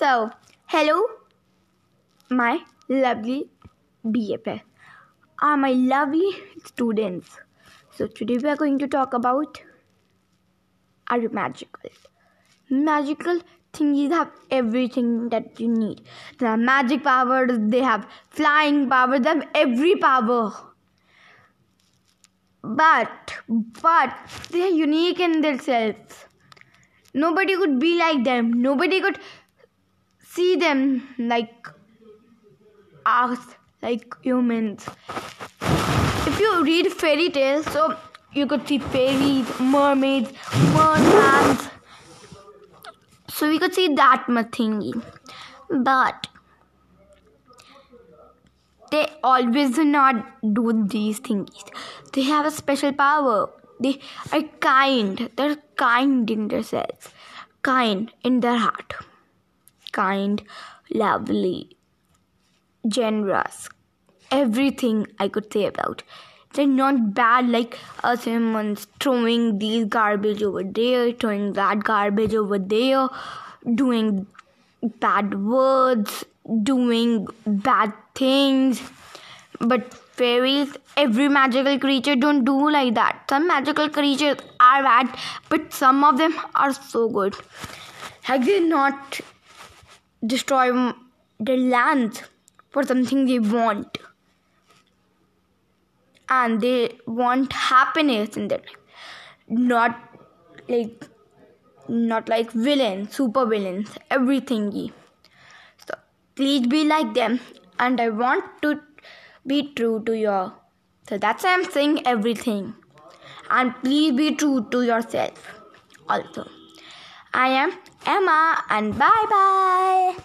So, hello, my lovely BFF, are my lovely students. So, today we are going to talk about are you magical. Magical thingies have everything that you need. They have magic powers, they have flying powers, they have every power. But, but they are unique in themselves. Nobody could be like them. Nobody could see them like us, like humans. If you read fairy tales, so you could see fairies, mermaids, mermans. So we could see that much thingy. But they always do not do these things. They have a special power. They are kind. They're kind in themselves, kind in their heart, kind, lovely, generous. Everything I could say about. They're not bad like uh, us humans throwing these garbage over there, throwing that garbage over there, doing bad words, doing bad things. But fairies, every magical creature don't do like that. Some magical creatures are bad, but some of them are so good. Like they not destroy the lands for something they want. And they want happiness in their life. Not like not like villains, super villains, everything. So please be like them. And I want to be true to your. So that's why I'm saying everything. And please be true to yourself also. I am Emma and bye bye.